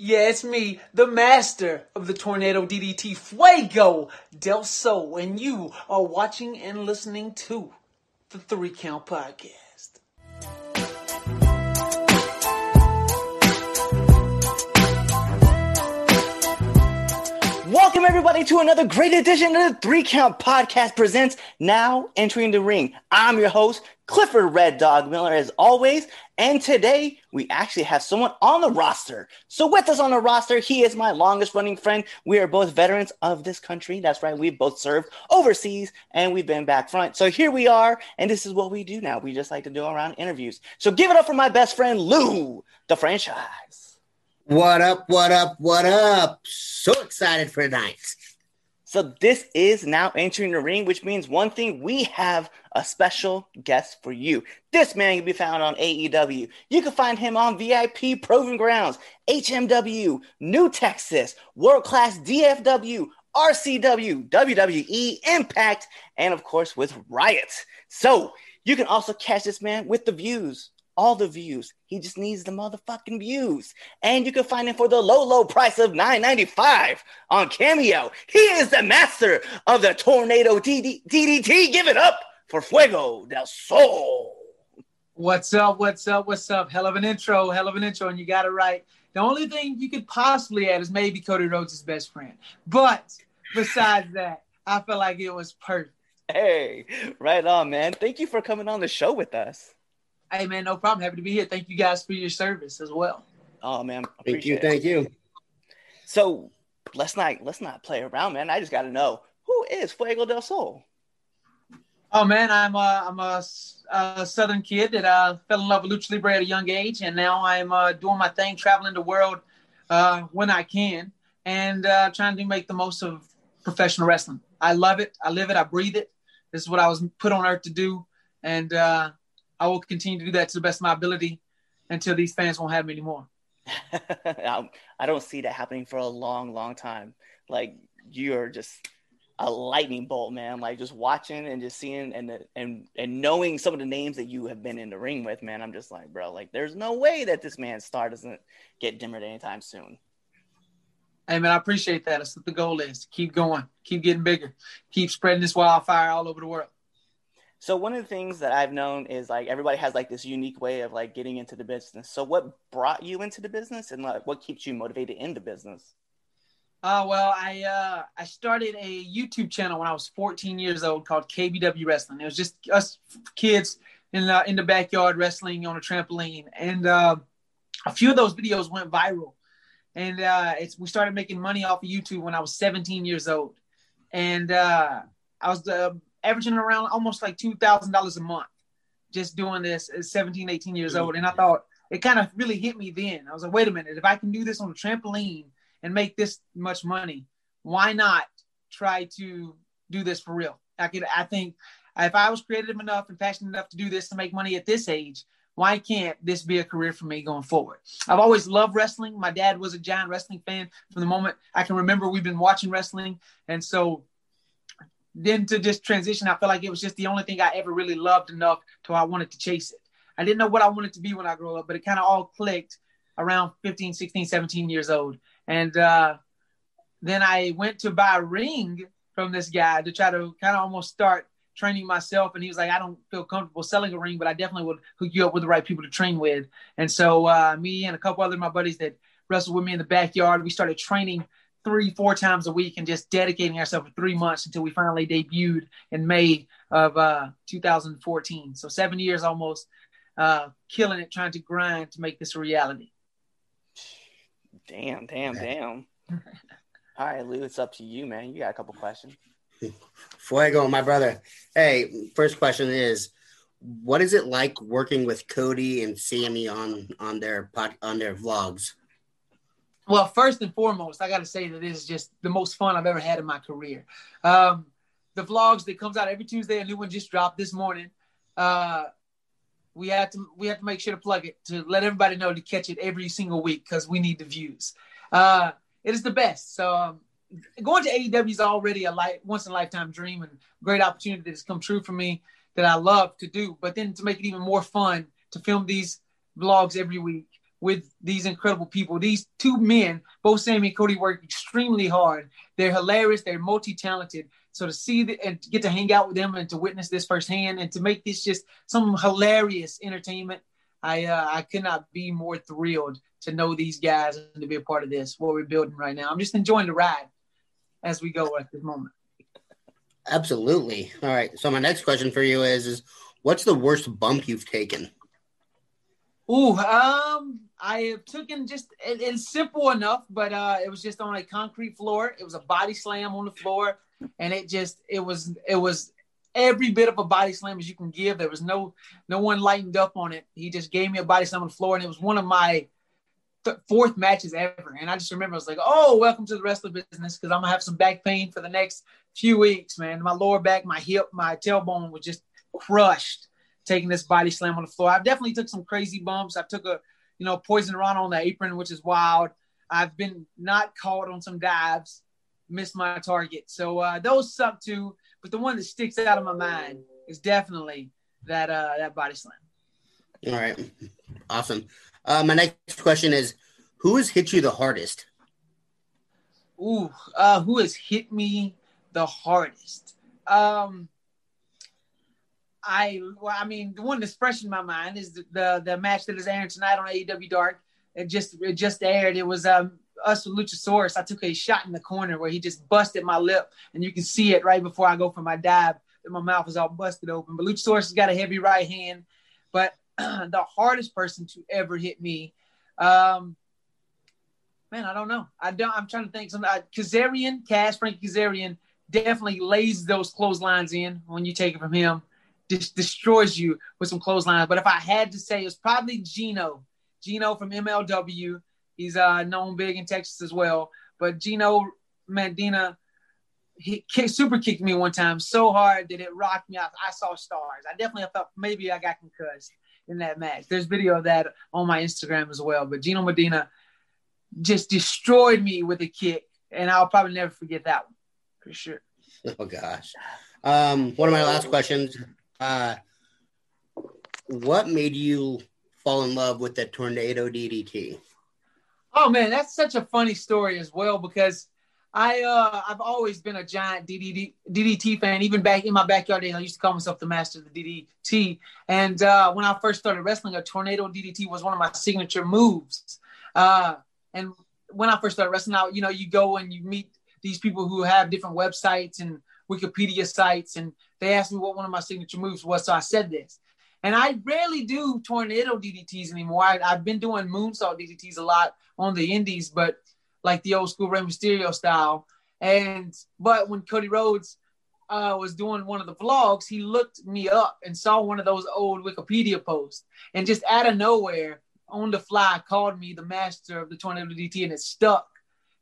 Yeah, it's me, the master of the Tornado DDT, Fuego del Sol, and you are watching and listening to the Three Count Podcast. Welcome everybody to another great edition of the Three Count Podcast presents Now Entering the Ring. I'm your host, Clifford Red Dog Miller, as always. And today we actually have someone on the roster. So with us on the roster, he is my longest running friend. We are both veterans of this country. That's right. We've both served overseas and we've been back front. So here we are. And this is what we do now. We just like to do around interviews. So give it up for my best friend, Lou, the franchise. What up, what up, what up? So excited for tonight. So this is now entering the ring, which means one thing: we have a special guest for you. This man can be found on AEW. You can find him on VIP Proving Grounds, HMW, New Texas, World Class DFW, RCW, WWE, Impact, and of course with Riot. So you can also catch this man with the views all the views. He just needs the motherfucking views. And you can find him for the low, low price of $9.95 on Cameo. He is the master of the Tornado DD- DDT. Give it up for Fuego del Sol. What's up? What's up? What's up? Hell of an intro. Hell of an intro. And you got it right. The only thing you could possibly add is maybe Cody Rhodes' best friend. But besides that, I feel like it was perfect. Hey, right on, man. Thank you for coming on the show with us. Hey man, no problem. Happy to be here. Thank you guys for your service as well. Oh man, thank you, thank you. So let's not let's not play around, man. I just got to know who is Fuego del Sol. Oh man, I'm a I'm a, a Southern kid that uh, fell in love with lucha libre at a young age, and now I'm uh, doing my thing, traveling the world uh, when I can, and uh, trying to make the most of professional wrestling. I love it. I live it. I breathe it. This is what I was put on earth to do, and uh, I will continue to do that to the best of my ability until these fans won't have me anymore. I don't see that happening for a long, long time. Like you're just a lightning bolt, man. Like just watching and just seeing and and and knowing some of the names that you have been in the ring with, man. I'm just like, bro, like there's no way that this man's star doesn't get dimmered anytime soon. Hey man, I appreciate that. That's what the goal is. Keep going, keep getting bigger, keep spreading this wildfire all over the world. So one of the things that I've known is like everybody has like this unique way of like getting into the business. So what brought you into the business and like what keeps you motivated in the business? Uh, well, I uh, I started a YouTube channel when I was 14 years old called KBW Wrestling. It was just us kids in the in the backyard wrestling on a trampoline, and uh, a few of those videos went viral. And uh, it's we started making money off of YouTube when I was 17 years old, and uh, I was the averaging around almost like $2,000 a month just doing this at 17, 18 years old. And I thought it kind of really hit me then. I was like, wait a minute, if I can do this on a trampoline and make this much money, why not try to do this for real? I could, I think if I was creative enough and passionate enough to do this to make money at this age, why can't this be a career for me going forward? I've always loved wrestling. My dad was a giant wrestling fan from the moment I can remember. We've been watching wrestling. And so then to just transition, I felt like it was just the only thing I ever really loved enough to I wanted to chase it. I didn't know what I wanted to be when I grew up, but it kind of all clicked around 15, 16, 17 years old. And uh, then I went to buy a ring from this guy to try to kind of almost start training myself. And he was like, I don't feel comfortable selling a ring, but I definitely would hook you up with the right people to train with. And so uh, me and a couple other my buddies that wrestled with me in the backyard, we started training three, four times a week and just dedicating ourselves for three months until we finally debuted in May of uh, 2014. So seven years almost, uh, killing it, trying to grind to make this a reality. Damn, damn, damn. All right, Lou, it's up to you, man. You got a couple questions. Fuego, my brother. Hey, first question is, what is it like working with Cody and Sammy on on their pod, on their vlogs? Well, first and foremost, I got to say that this is just the most fun I've ever had in my career. Um, the vlogs that comes out every Tuesday, a new one just dropped this morning. Uh, we had to we have to make sure to plug it to let everybody know to catch it every single week because we need the views. Uh, it is the best. So um, going to AEW is already a life, once in a lifetime dream and great opportunity that has come true for me that I love to do. But then to make it even more fun to film these vlogs every week with these incredible people. These two men, both Sammy and Cody, work extremely hard. They're hilarious. They're multi-talented. So to see the, and get to hang out with them and to witness this firsthand and to make this just some hilarious entertainment, I uh, I could not be more thrilled to know these guys and to be a part of this what we're building right now. I'm just enjoying the ride as we go at this moment. Absolutely. All right. So my next question for you is: is what's the worst bump you've taken? Ooh, um, I have taken just it, it's simple enough, but uh, it was just on a concrete floor. It was a body slam on the floor, and it just it was it was every bit of a body slam as you can give. There was no no one lightened up on it. He just gave me a body slam on the floor, and it was one of my th- fourth matches ever. And I just remember I was like, "Oh, welcome to the wrestling business," because I'm gonna have some back pain for the next few weeks, man. My lower back, my hip, my tailbone was just crushed taking this body slam on the floor. I've definitely took some crazy bumps. I took a you know poison rana on the apron, which is wild. I've been not caught on some dives, missed my target. So uh, those suck too. But the one that sticks out of my mind is definitely that uh, that body slam. All right, awesome. Uh, my next question is, who has hit you the hardest? Ooh, uh, who has hit me the hardest? Um, I, well, I mean, the one that's fresh in my mind is the the, the match that is airing tonight on AEW Dark. It just it just aired. It was um, us with Luchasaurus. I took a shot in the corner where he just busted my lip, and you can see it right before I go for my dive. That my mouth is all busted open. But Luchasaurus has got a heavy right hand. But the hardest person to ever hit me, um, man, I don't know. I don't. I'm trying to think. Some uh, Kazarian, Cass, Frank Kazarian, definitely lays those clotheslines in when you take it from him. Destroys you with some clotheslines. But if I had to say, it's probably Gino. Gino from MLW. He's uh, known big in Texas as well. But Gino Medina, he kick, super kicked me one time so hard that it rocked me out. I saw stars. I definitely felt maybe I got concussed in that match. There's video of that on my Instagram as well. But Gino Medina just destroyed me with a kick, and I'll probably never forget that one for sure. Oh gosh. Um, one of my last questions. Uh, what made you fall in love with the tornado DDT? Oh man, that's such a funny story as well because I uh I've always been a giant DDT DDT fan. Even back in my backyard days, I used to call myself the master of the DDT. And uh, when I first started wrestling, a tornado DDT was one of my signature moves. Uh, and when I first started wrestling, out you know you go and you meet these people who have different websites and Wikipedia sites, and they asked me what one of my signature moves was. So I said this. And I rarely do tornado DDTs anymore. I, have been doing moonsault DDTs a lot on the indies, but like the old school Rey Mysterio style. And but when Cody Rhodes uh, was doing one of the vlogs, he looked me up and saw one of those old Wikipedia posts, and just out of nowhere, on the fly, called me the master of the tornado DDT, and it stuck.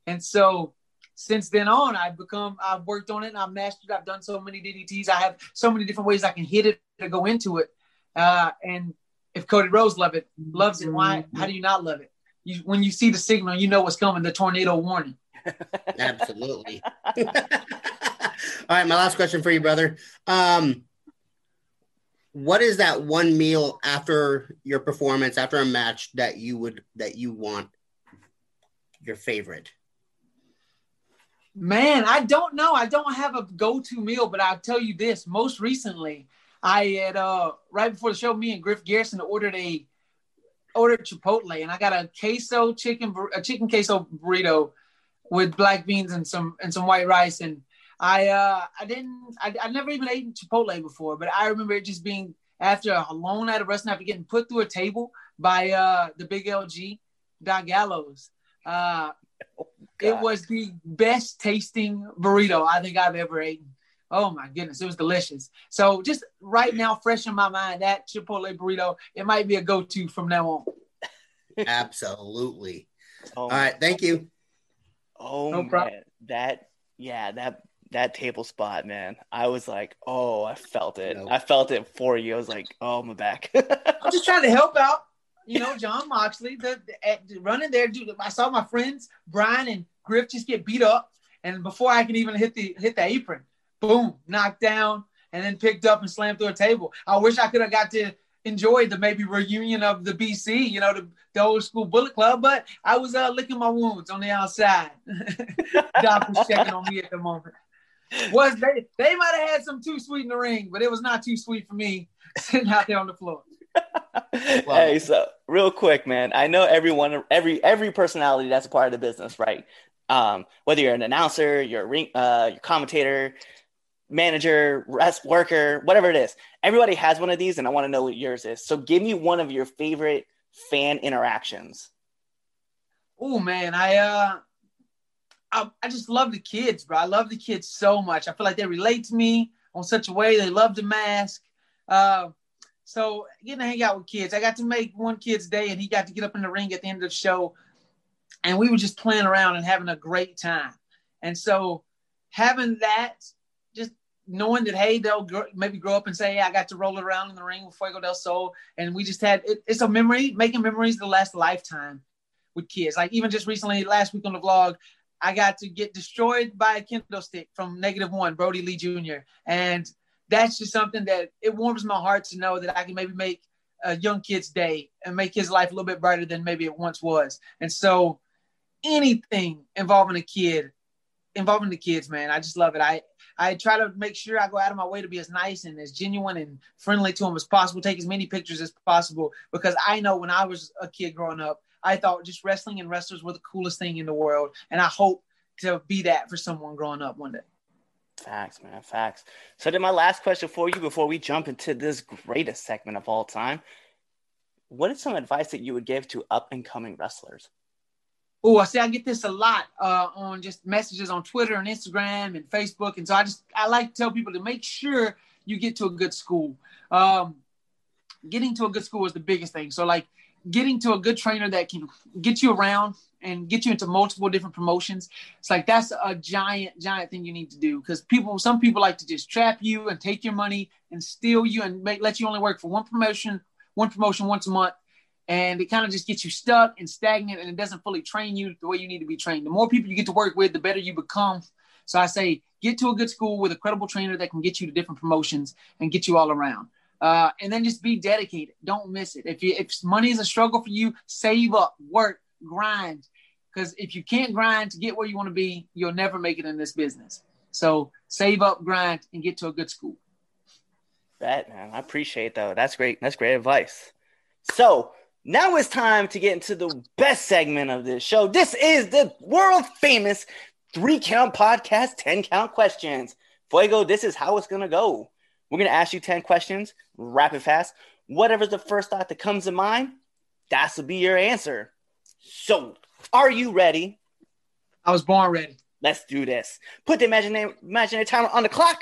And so since then on, I've become, I've worked on it, and I've mastered. I've done so many DDTs. I have so many different ways I can hit it to go into it. Uh, and if Cody Rhodes love it, loves it, why? How do you not love it? You, when you see the signal, you know what's coming. The tornado warning. Absolutely. All right, my last question for you, brother. Um, what is that one meal after your performance, after a match that you would that you want your favorite? Man, I don't know. I don't have a go-to meal, but I'll tell you this. Most recently, I had uh right before the show, me and Griff Garrison ordered a ordered Chipotle, and I got a queso chicken a chicken queso burrito with black beans and some and some white rice. And I uh I didn't I I never even ate Chipotle before, but I remember it just being after a long night of wrestling, after getting put through a table by uh the big LG Doc Gallows. Uh, oh, it was the best tasting burrito I think I've ever eaten. Oh my goodness, it was delicious. So just right now, fresh in my mind, that Chipotle burrito, it might be a go-to from now on. Absolutely. Oh, All right, thank you. Oh no man, that yeah, that that table spot, man. I was like, oh, I felt it. Nope. I felt it for you. I was like, oh, my back. I'm just trying to help out. You know, Jon Moxley, the, the, running there, dude. I saw my friends Brian and Griff just get beat up, and before I can even hit the hit the apron, boom, knocked down, and then picked up and slammed through a table. I wish I could have got to enjoy the maybe reunion of the BC, you know, the, the old school Bullet Club, but I was uh, licking my wounds on the outside. Doc was checking on me at the moment. Was they they might have had some too sweet in the ring, but it was not too sweet for me sitting out there on the floor. Hey, so real quick, man. I know everyone, every every personality that's a part of the business, right? Um, whether you're an announcer, you're a ring, uh, your commentator, manager, rest worker, whatever it is. Everybody has one of these, and I want to know what yours is. So give me one of your favorite fan interactions. Oh man, I uh I, I just love the kids, bro. I love the kids so much. I feel like they relate to me on such a way. They love the mask. Uh, so getting to hang out with kids. I got to make one kid's day, and he got to get up in the ring at the end of the show, and we were just playing around and having a great time. And so having that just knowing that hey they'll grow, maybe grow up and say hey, I got to roll around in the ring with Fuego del Sol and we just had it, it's a memory making memories that last lifetime with kids like even just recently last week on the vlog I got to get destroyed by a kendo stick from negative one Brodie Lee Jr. and that's just something that it warms my heart to know that I can maybe make a young kid's day and make his life a little bit brighter than maybe it once was and so anything involving a kid involving the kids man I just love it I I try to make sure I go out of my way to be as nice and as genuine and friendly to them as possible, take as many pictures as possible, because I know when I was a kid growing up, I thought just wrestling and wrestlers were the coolest thing in the world. And I hope to be that for someone growing up one day. Facts, man, facts. So then my last question for you before we jump into this greatest segment of all time. What is some advice that you would give to up and coming wrestlers? Oh, I see. I get this a lot uh, on just messages on Twitter and Instagram and Facebook, and so I just I like to tell people to make sure you get to a good school. Um, getting to a good school is the biggest thing. So like getting to a good trainer that can get you around and get you into multiple different promotions. It's like that's a giant, giant thing you need to do because people, some people like to just trap you and take your money and steal you and make let you only work for one promotion, one promotion once a month and it kind of just gets you stuck and stagnant and it doesn't fully train you the way you need to be trained. The more people you get to work with, the better you become. So I say get to a good school with a credible trainer that can get you to different promotions and get you all around. Uh, and then just be dedicated. Don't miss it. If you, if money is a struggle for you, save up, work, grind. Because if you can't grind to get where you want to be, you'll never make it in this business. So save up, grind, and get to a good school. That man, I appreciate though. That's great. That's great advice. So now it's time to get into the best segment of this show. This is the world famous three count podcast, 10 count questions. Fuego, this is how it's to go. We're going to ask you 10 questions, rapid fast. Whatever's the first thought that comes to mind, that's will be your answer. So, are you ready? I was born ready. Let's do this. Put the imaginary, imaginary timer on the clock.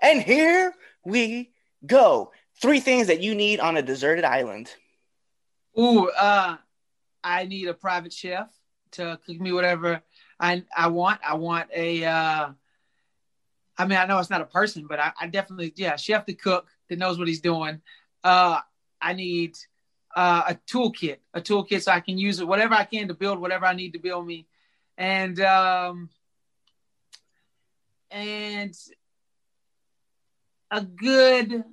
And here we go. Three things that you need on a deserted island. Ooh, uh, I need a private chef to cook me whatever I I want. I want a. Uh, I mean, I know it's not a person, but I, I definitely yeah, chef to cook that knows what he's doing. Uh, I need uh, a toolkit, a toolkit so I can use it whatever I can to build whatever I need to build me, and um, and a good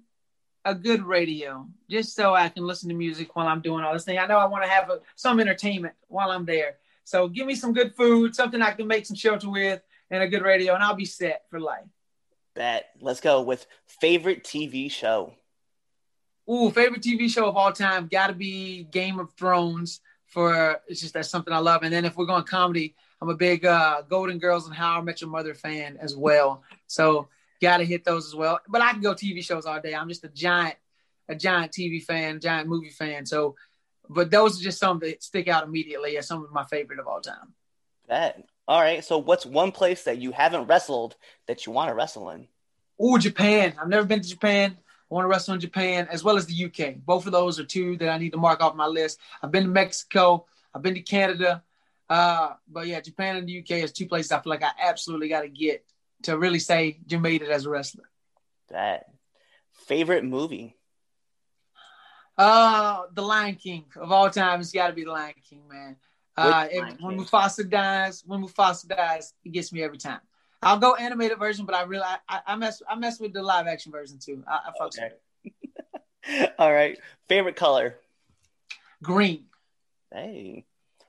a good radio just so I can listen to music while I'm doing all this thing. I know I want to have a, some entertainment while I'm there. So give me some good food, something I can make some shelter with, and a good radio, and I'll be set for life. Bet. Let's go with favorite TV show. Ooh, favorite TV show of all time got to be Game of Thrones. For it's just that's something I love. And then if we're going comedy, I'm a big uh, Golden Girls and How I Met Your Mother fan as well. So got to hit those as well. But I can go TV shows all day. I'm just a giant, a giant TV fan, giant movie fan. So, but those are just some that stick out immediately as some of my favorite of all time. That all right. So, what's one place that you haven't wrestled that you want to wrestle in? Oh, Japan. I've never been to Japan. I want to wrestle in Japan as well as the UK. Both of those are two that I need to mark off my list. I've been to Mexico. I've been to Canada. Uh, but yeah, Japan and the UK is two places I feel like I absolutely got to get to really say you made it as a wrestler. That favorite movie? Uh, The Lion King of all time. It's got to be The Lion King, man. Uh, if, when Mufasa dies, when Mufasa dies, it gets me every time. I'll go animated version, but I really I, I mess I mess with the live action version too. I, I fucks okay. with it. All right. Favorite color? Green. Hey.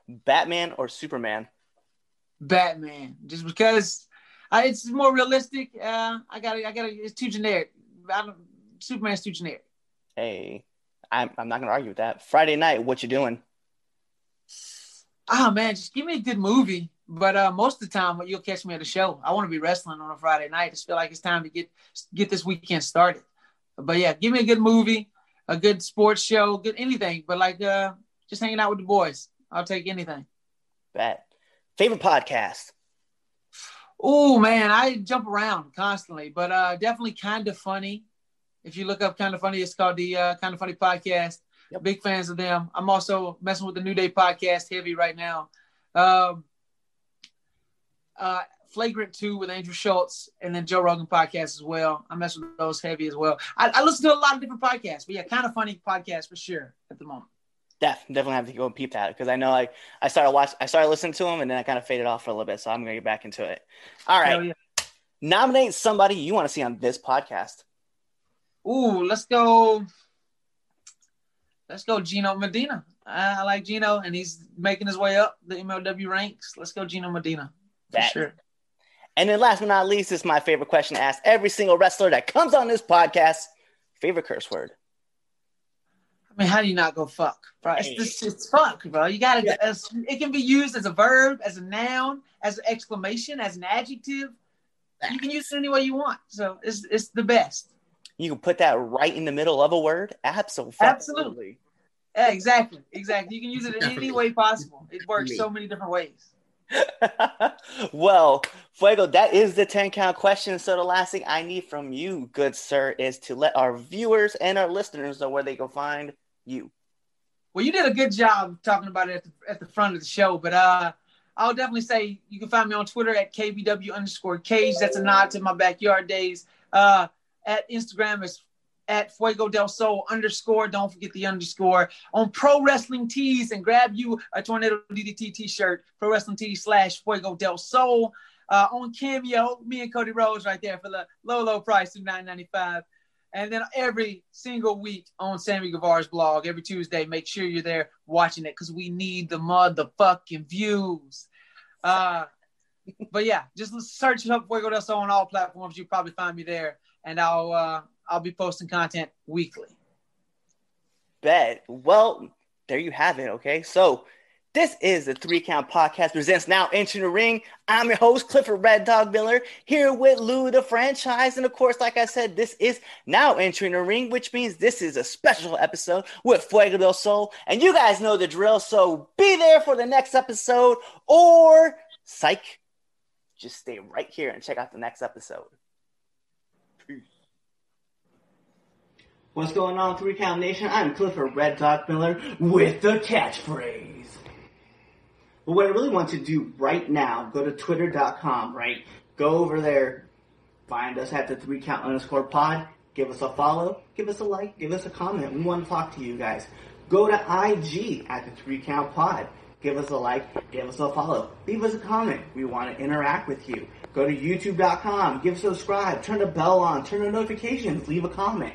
Batman or Superman? Batman. Just because I, it's more realistic. Uh, I got I got It's too generic. I don't, Superman's too generic. Hey, I'm I'm not gonna argue with that. Friday night, what you doing? Oh man, just give me a good movie. But uh, most of the time, you'll catch me at a show. I want to be wrestling on a Friday night. I just feel like it's time to get get this weekend started. But yeah, give me a good movie, a good sports show, good anything. But like, uh, just hanging out with the boys. I'll take anything. Bet. Favorite podcast? Oh man, I jump around constantly, but uh, definitely kind of funny. If you look up kind of funny, it's called the uh, kind of funny podcast. Yep. Big fans of them. I'm also messing with the New Day podcast heavy right now. Um, uh, Flagrant 2 with Andrew Schulz and then Joe Rogan podcast as well. I mess with those heavy as well. I, I listen to a lot of different podcasts, but yeah, kind of funny podcast for sure at the moment. Def, definitely have to go and peep that because I know like I started watch I started listening to them and then I kind of faded off for a little bit, so I'm gonna get back into it. All right, yeah. nominate somebody you want to see on this podcast. Ooh, let's go. Let's go, Gino Medina. I, I like Gino, and he's making his way up the MLW ranks. Let's go, Gino Medina. For that. sure. And then last but not least, this is my favorite question to ask every single wrestler that comes on this podcast. Favorite curse word? I mean, how do you not go fuck, bro? It's just it's fuck, bro. You gotta. Yeah. it can be used as a verb, as a noun, as an exclamation, as an adjective. You can use it any way you want. So it's it's the best. You can put that right in the middle of a word. Absolutely. Absolutely. Yeah, exactly. Exactly. You can use it in any way possible. It works so many different ways. well, Fuego, that is the 10 count question. So the last thing I need from you, good sir, is to let our viewers and our listeners know where they can find you. Well, you did a good job talking about it at the, at the front of the show, but uh, I'll definitely say you can find me on Twitter at KBW underscore cage. That's a nod to my backyard days. Uh, at Instagram is at Fuego del Sol underscore. Don't forget the underscore on Pro Wrestling Tees and grab you a Tornado DDT t-shirt. Pro Wrestling Tees slash Fuego del Sol. Uh, on Cameo, me and Cody Rhodes right there for the low, low price of nine ninety five. And then every single week on Sammy Guevara's blog, every Tuesday, make sure you're there watching it because we need the motherfucking views. Uh, but yeah, just search up Fuego del Sol on all platforms. You'll probably find me there, and I'll uh, I'll be posting content weekly. Bet. Well, there you have it. Okay, so this is the Three Count Podcast presents Now Entering the Ring. I'm your host, Clifford Red Dog Miller, here with Lou the franchise. And of course, like I said, this is Now Entering the Ring, which means this is a special episode with Fuego del Sol. And you guys know the drill, so be there for the next episode or psych. Just stay right here and check out the next episode. What's going on, Three Count Nation? I'm Clifford Red Dog Miller with the catchphrase. But what I really want to do right now, go to twitter.com, right? Go over there, find us at the three count underscore pod, give us a follow, give us a like, give us a comment. We want to talk to you guys. Go to IG at the three count pod. Give us a like, give us a follow, leave us a comment. We want to interact with you. Go to youtube.com, give subscribe, turn the bell on, turn the notifications, leave a comment.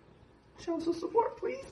Show some support, please.